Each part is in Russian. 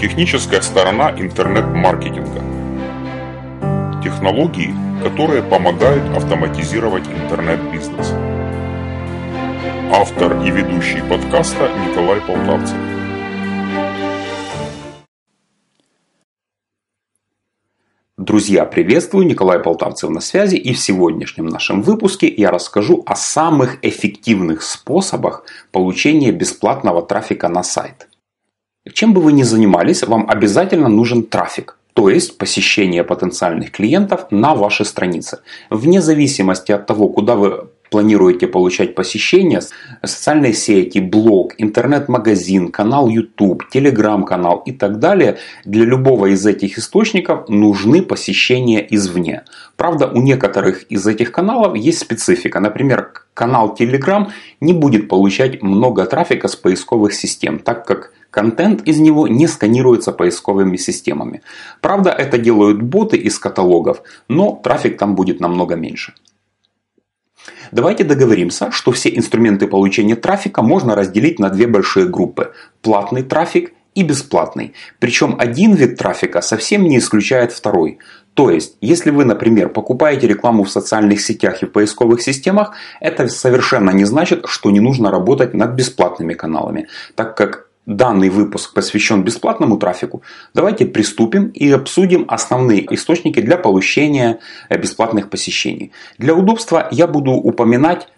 Техническая сторона интернет-маркетинга. Технологии, которые помогают автоматизировать интернет-бизнес. Автор и ведущий подкаста Николай Полтавцев. Друзья, приветствую, Николай Полтавцев на связи и в сегодняшнем нашем выпуске я расскажу о самых эффективных способах получения бесплатного трафика на сайт. Чем бы вы ни занимались, вам обязательно нужен трафик, то есть посещение потенциальных клиентов на вашей странице. Вне зависимости от того, куда вы планируете получать посещения, социальные сети, блог, интернет-магазин, канал YouTube, телеграм-канал и так далее, для любого из этих источников нужны посещения извне. Правда, у некоторых из этих каналов есть специфика. Например, канал Telegram не будет получать много трафика с поисковых систем, так как Контент из него не сканируется поисковыми системами. Правда, это делают боты из каталогов, но трафик там будет намного меньше. Давайте договоримся, что все инструменты получения трафика можно разделить на две большие группы. Платный трафик и бесплатный. Причем один вид трафика совсем не исключает второй. То есть, если вы, например, покупаете рекламу в социальных сетях и в поисковых системах, это совершенно не значит, что не нужно работать над бесплатными каналами, так как данный выпуск посвящен бесплатному трафику, давайте приступим и обсудим основные источники для получения бесплатных посещений. Для удобства я буду упоминать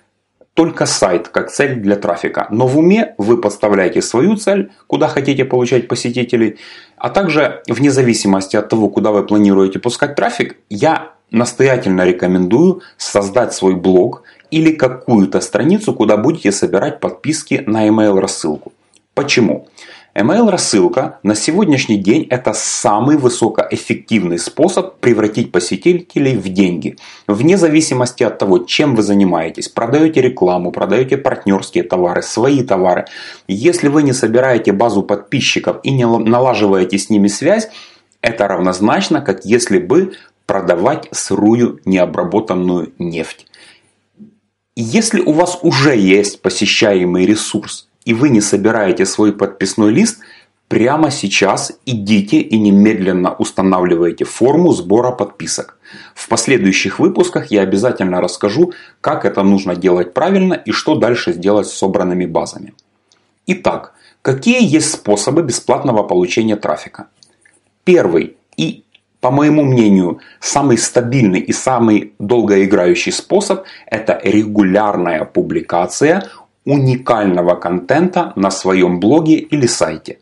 только сайт как цель для трафика. Но в уме вы подставляете свою цель, куда хотите получать посетителей. А также вне зависимости от того, куда вы планируете пускать трафик, я настоятельно рекомендую создать свой блог или какую-то страницу, куда будете собирать подписки на email рассылку. Почему? Email рассылка на сегодняшний день это самый высокоэффективный способ превратить посетителей в деньги. Вне зависимости от того, чем вы занимаетесь, продаете рекламу, продаете партнерские товары, свои товары. Если вы не собираете базу подписчиков и не налаживаете с ними связь, это равнозначно, как если бы продавать сырую необработанную нефть. Если у вас уже есть посещаемый ресурс, и вы не собираете свой подписной лист, прямо сейчас идите и немедленно устанавливайте форму сбора подписок. В последующих выпусках я обязательно расскажу, как это нужно делать правильно и что дальше сделать с собранными базами. Итак, какие есть способы бесплатного получения трафика? Первый и по моему мнению, самый стабильный и самый долгоиграющий способ – это регулярная публикация уникального контента на своем блоге или сайте.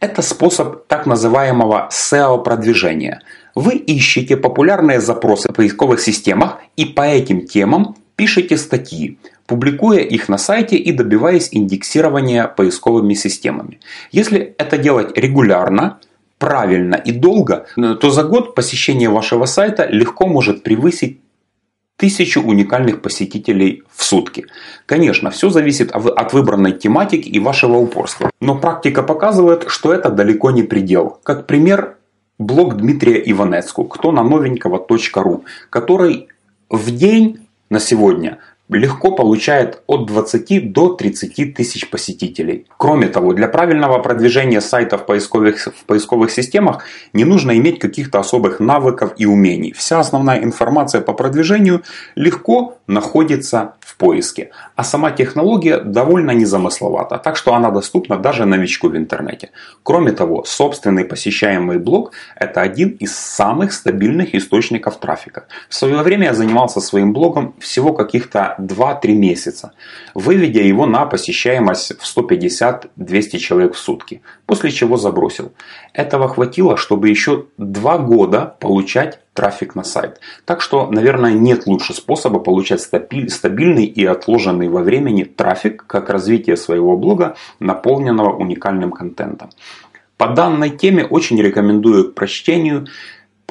Это способ так называемого SEO-продвижения. Вы ищете популярные запросы в поисковых системах и по этим темам пишете статьи, публикуя их на сайте и добиваясь индексирования поисковыми системами. Если это делать регулярно, правильно и долго, то за год посещение вашего сайта легко может превысить тысячу уникальных посетителей в сутки. Конечно, все зависит от выбранной тематики и вашего упорства. Но практика показывает, что это далеко не предел. Как пример, блог Дмитрия Иванецку, кто на новенького.ру, который в день на сегодня легко получает от 20 до 30 тысяч посетителей. Кроме того, для правильного продвижения сайта в поисковых, в поисковых системах не нужно иметь каких-то особых навыков и умений. Вся основная информация по продвижению легко находится в поиске. А сама технология довольно незамысловата, так что она доступна даже новичку в интернете. Кроме того, собственный посещаемый блог – это один из самых стабильных источников трафика. В свое время я занимался своим блогом всего каких-то 2-3 месяца, выведя его на посещаемость в 150-200 человек в сутки, после чего забросил. Этого хватило, чтобы еще 2 года получать трафик на сайт. Так что, наверное, нет лучше способа получать стабильный и отложенный во времени трафик, как развитие своего блога, наполненного уникальным контентом. По данной теме очень рекомендую к прочтению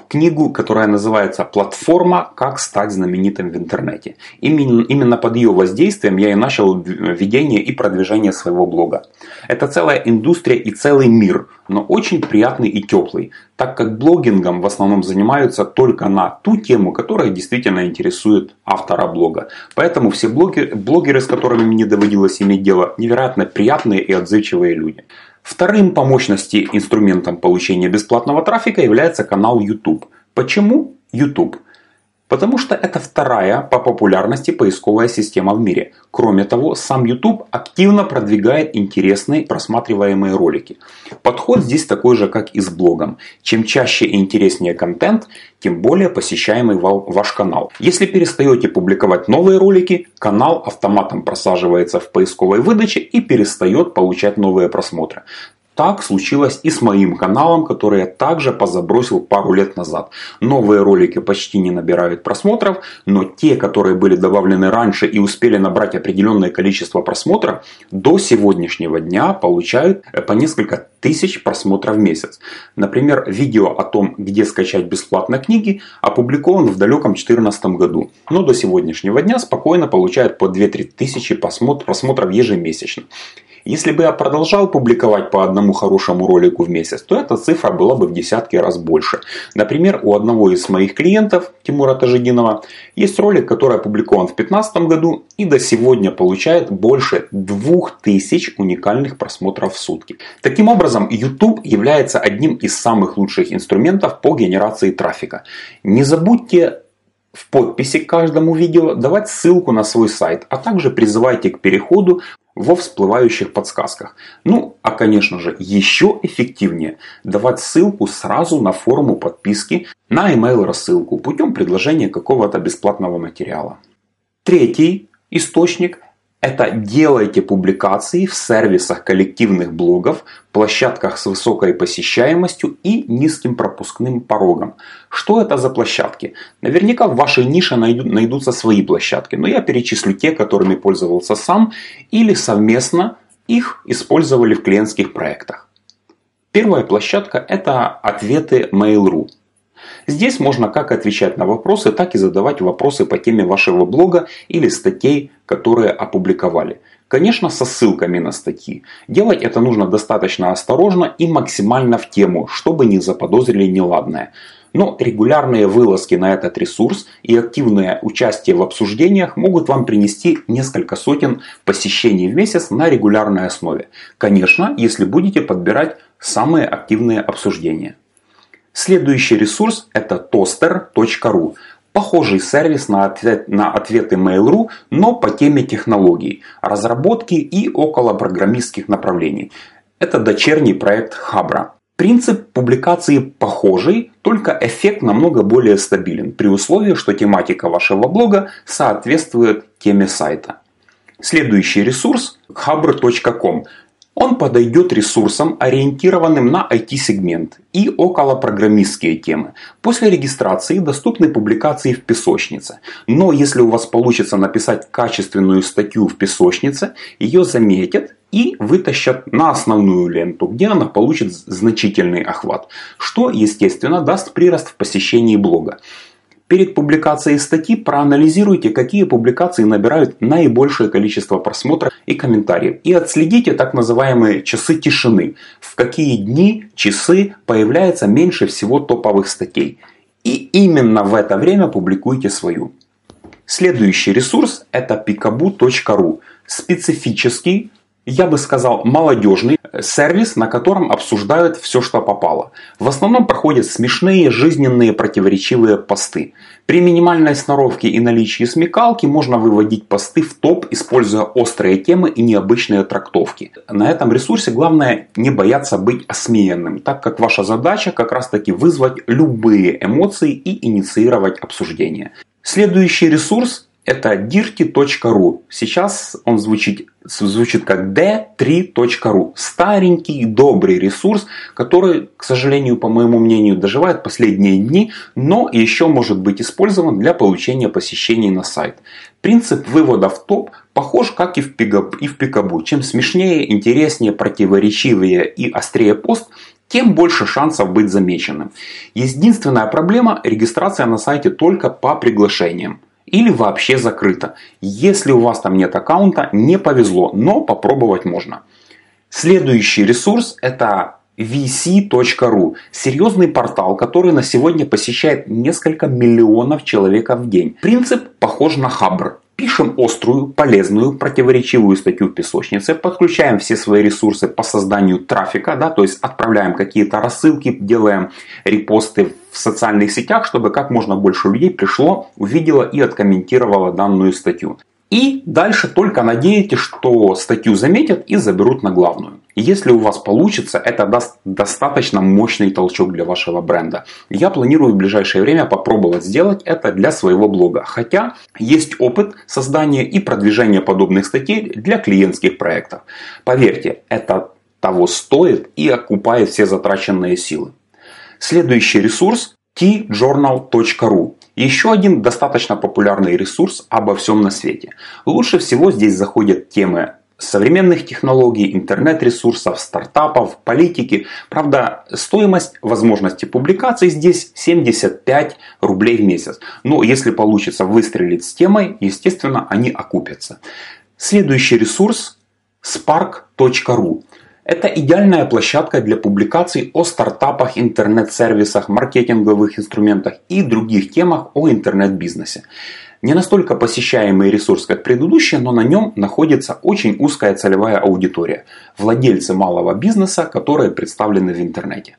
книгу, которая называется «Платформа. Как стать знаменитым в интернете». Именно, именно под ее воздействием я и начал ведение и продвижение своего блога. Это целая индустрия и целый мир, но очень приятный и теплый, так как блогингом в основном занимаются только на ту тему, которая действительно интересует автора блога. Поэтому все блогеры, блогеры, с которыми мне доводилось иметь дело, невероятно приятные и отзывчивые люди. Вторым по мощности инструментом получения бесплатного трафика является канал YouTube. Почему YouTube? Потому что это вторая по популярности поисковая система в мире. Кроме того, сам YouTube активно продвигает интересные просматриваемые ролики. Подход здесь такой же, как и с блогом. Чем чаще и интереснее контент, тем более посещаемый ваш канал. Если перестаете публиковать новые ролики, канал автоматом просаживается в поисковой выдаче и перестает получать новые просмотры. Так случилось и с моим каналом, который я также позабросил пару лет назад. Новые ролики почти не набирают просмотров, но те, которые были добавлены раньше и успели набрать определенное количество просмотров, до сегодняшнего дня получают э, по несколько тысяч просмотров в месяц. Например, видео о том, где скачать бесплатно книги, опубликован в далеком 2014 году. Но до сегодняшнего дня спокойно получает по 2-3 тысячи просмотров ежемесячно. Если бы я продолжал публиковать по одному хорошему ролику в месяц, то эта цифра была бы в десятки раз больше. Например, у одного из моих клиентов, Тимура Тажидинова, есть ролик, который опубликован в 2015 году и до сегодня получает больше 2000 уникальных просмотров в сутки. Таким образом, YouTube является одним из самых лучших инструментов по генерации трафика. Не забудьте в подписи к каждому видео давать ссылку на свой сайт, а также призывайте к переходу во всплывающих подсказках. Ну, а конечно же, еще эффективнее давать ссылку сразу на форму подписки на email рассылку путем предложения какого-то бесплатного материала. Третий источник это делайте публикации в сервисах коллективных блогов, площадках с высокой посещаемостью и низким пропускным порогом. Что это за площадки? Наверняка в вашей нише найдутся свои площадки, но я перечислю те, которыми пользовался сам или совместно их использовали в клиентских проектах. Первая площадка это ответы Mail.ru. Здесь можно как отвечать на вопросы, так и задавать вопросы по теме вашего блога или статей, которые опубликовали. Конечно, со ссылками на статьи. Делать это нужно достаточно осторожно и максимально в тему, чтобы не заподозрили неладное. Но регулярные вылазки на этот ресурс и активное участие в обсуждениях могут вам принести несколько сотен посещений в месяц на регулярной основе. Конечно, если будете подбирать самые активные обсуждения. Следующий ресурс это toaster.ru. Похожий сервис на, ответ, на ответы Mail.ru, но по теме технологий, разработки и около программистских направлений. Это дочерний проект Хабра. Принцип публикации похожий, только эффект намного более стабилен, при условии, что тематика вашего блога соответствует теме сайта. Следующий ресурс – hubr.com. Он подойдет ресурсам, ориентированным на IT-сегмент и околопрограммистские темы. После регистрации доступны публикации в песочнице. Но если у вас получится написать качественную статью в песочнице, ее заметят и вытащат на основную ленту, где она получит значительный охват, что, естественно, даст прирост в посещении блога. Перед публикацией статьи проанализируйте, какие публикации набирают наибольшее количество просмотров и комментариев. И отследите так называемые часы тишины. В какие дни, часы появляется меньше всего топовых статей. И именно в это время публикуйте свою. Следующий ресурс это pikabu.ru. Специфический, я бы сказал, молодежный сервис, на котором обсуждают все, что попало. В основном проходят смешные, жизненные, противоречивые посты. При минимальной сноровке и наличии смекалки можно выводить посты в топ, используя острые темы и необычные трактовки. На этом ресурсе главное не бояться быть осмеянным, так как ваша задача как раз таки вызвать любые эмоции и инициировать обсуждение. Следующий ресурс это dirty.ru. Сейчас он звучит, звучит как d3.ru. Старенький, добрый ресурс, который, к сожалению, по моему мнению, доживает последние дни, но еще может быть использован для получения посещений на сайт. Принцип вывода в топ похож как и в, и в Пикабу. Чем смешнее, интереснее, противоречивее и острее пост, тем больше шансов быть замеченным. Единственная проблема – регистрация на сайте только по приглашениям или вообще закрыто. Если у вас там нет аккаунта, не повезло, но попробовать можно. Следующий ресурс это vc.ru – серьезный портал, который на сегодня посещает несколько миллионов человек в день. Принцип похож на Хабр. Пишем острую, полезную, противоречивую статью в песочнице, подключаем все свои ресурсы по созданию трафика, да, то есть отправляем какие-то рассылки, делаем репосты в социальных сетях, чтобы как можно больше людей пришло, увидело и откомментировало данную статью. И дальше только надеетесь, что статью заметят и заберут на главную. Если у вас получится, это даст достаточно мощный толчок для вашего бренда. Я планирую в ближайшее время попробовать сделать это для своего блога. Хотя есть опыт создания и продвижения подобных статей для клиентских проектов. Поверьте, это того стоит и окупает все затраченные силы. Следующий ресурс tjournal.ru. Еще один достаточно популярный ресурс обо всем на свете. Лучше всего здесь заходят темы современных технологий, интернет-ресурсов, стартапов, политики. Правда, стоимость возможности публикаций здесь 75 рублей в месяц. Но если получится выстрелить с темой, естественно, они окупятся. Следующий ресурс spark.ru. Это идеальная площадка для публикаций о стартапах, интернет-сервисах, маркетинговых инструментах и других темах о интернет-бизнесе. Не настолько посещаемый ресурс, как предыдущий, но на нем находится очень узкая целевая аудитория. Владельцы малого бизнеса, которые представлены в интернете.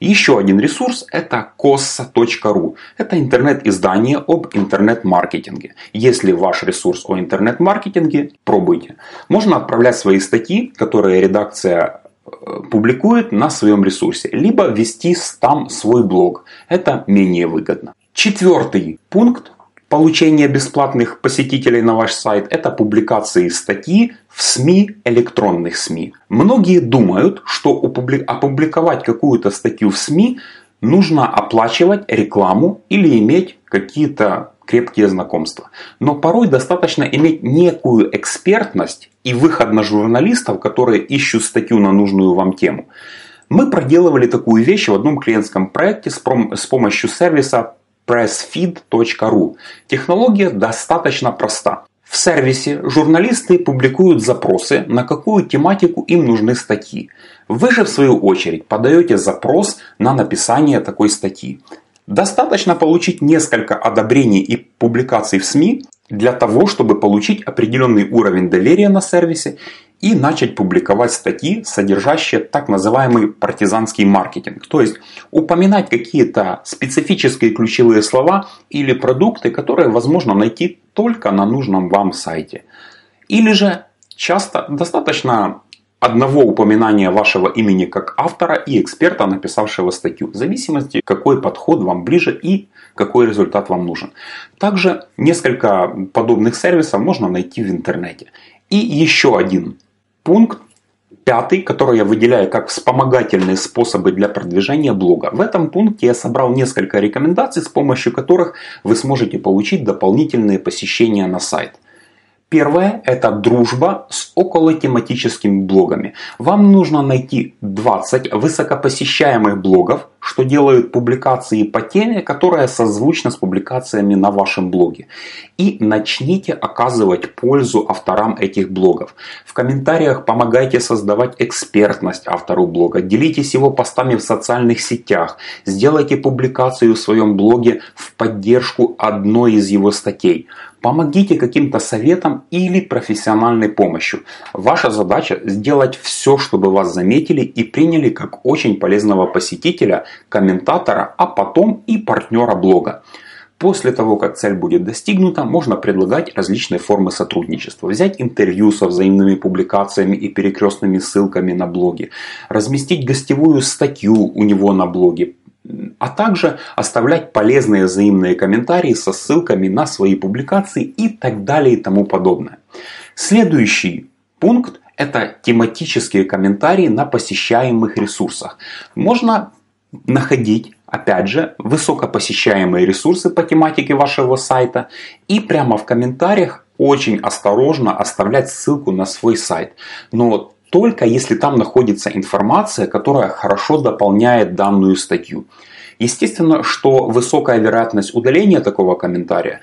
Еще один ресурс это kossa.ru. Это интернет-издание об интернет-маркетинге. Если ваш ресурс о интернет-маркетинге, пробуйте. Можно отправлять свои статьи, которые редакция э, публикует на своем ресурсе. Либо вести там свой блог. Это менее выгодно. Четвертый пункт получения бесплатных посетителей на ваш сайт – это публикации статьи в СМИ, электронных СМИ. Многие думают, что опубликовать какую-то статью в СМИ нужно оплачивать рекламу или иметь какие-то крепкие знакомства. Но порой достаточно иметь некую экспертность и выход на журналистов, которые ищут статью на нужную вам тему. Мы проделывали такую вещь в одном клиентском проекте с помощью сервиса pressfeed.ru. Технология достаточно проста. В сервисе журналисты публикуют запросы, на какую тематику им нужны статьи. Вы же в свою очередь подаете запрос на написание такой статьи. Достаточно получить несколько одобрений и публикаций в СМИ для того, чтобы получить определенный уровень доверия на сервисе и начать публиковать статьи, содержащие так называемый партизанский маркетинг. То есть упоминать какие-то специфические ключевые слова или продукты, которые возможно найти только на нужном вам сайте. Или же часто достаточно одного упоминания вашего имени как автора и эксперта, написавшего статью, в зависимости, какой подход вам ближе и какой результат вам нужен. Также несколько подобных сервисов можно найти в интернете. И еще один пункт пятый, который я выделяю как вспомогательные способы для продвижения блога. В этом пункте я собрал несколько рекомендаций, с помощью которых вы сможете получить дополнительные посещения на сайт. Первое – это дружба с околотематическими блогами. Вам нужно найти 20 высокопосещаемых блогов, что делают публикации по теме, которая созвучна с публикациями на вашем блоге. И начните оказывать пользу авторам этих блогов. В комментариях помогайте создавать экспертность автору блога. Делитесь его постами в социальных сетях. Сделайте публикацию в своем блоге в поддержку одной из его статей. Помогите каким-то советом или профессиональной помощью. Ваша задача сделать все, чтобы вас заметили и приняли как очень полезного посетителя, комментатора, а потом и партнера блога. После того, как цель будет достигнута, можно предлагать различные формы сотрудничества. Взять интервью со взаимными публикациями и перекрестными ссылками на блоге. Разместить гостевую статью у него на блоге а также оставлять полезные взаимные комментарии со ссылками на свои публикации и так далее и тому подобное. Следующий пункт – это тематические комментарии на посещаемых ресурсах. Можно находить, опять же, высокопосещаемые ресурсы по тематике вашего сайта и прямо в комментариях очень осторожно оставлять ссылку на свой сайт. Но только если там находится информация, которая хорошо дополняет данную статью. Естественно, что высокая вероятность удаления такого комментария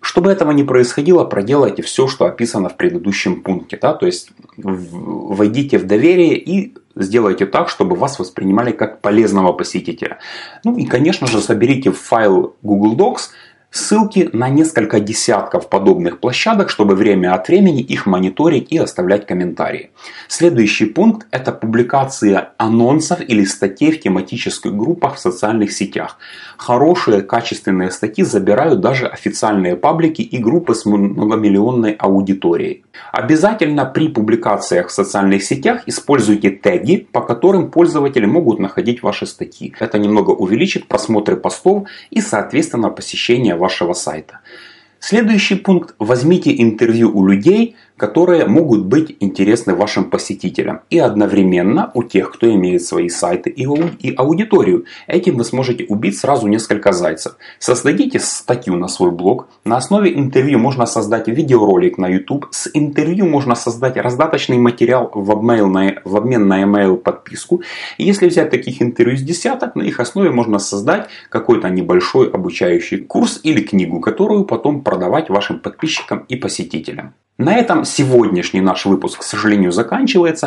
чтобы этого не происходило, проделайте все, что описано в предыдущем пункте. Да? То есть войдите в доверие и сделайте так, чтобы вас воспринимали как полезного посетителя. Ну и, конечно же, соберите файл Google Docs ссылки на несколько десятков подобных площадок, чтобы время от времени их мониторить и оставлять комментарии. Следующий пункт – это публикация анонсов или статей в тематических группах в социальных сетях. Хорошие, качественные статьи забирают даже официальные паблики и группы с многомиллионной аудиторией. Обязательно при публикациях в социальных сетях используйте теги, по которым пользователи могут находить ваши статьи. Это немного увеличит просмотры постов и соответственно посещение вашего сайта. Следующий пункт. Возьмите интервью у людей, которые могут быть интересны вашим посетителям и одновременно у тех, кто имеет свои сайты и аудиторию. Этим вы сможете убить сразу несколько зайцев. Создадите статью на свой блог. На основе интервью можно создать видеоролик на YouTube. С интервью можно создать раздаточный материал в, обмен на, в обмен на email подписку. И если взять таких интервью с десяток, на их основе можно создать какой-то небольшой обучающий курс или книгу, которую потом продавать вашим подписчикам и посетителям. На этом сегодняшний наш выпуск, к сожалению, заканчивается.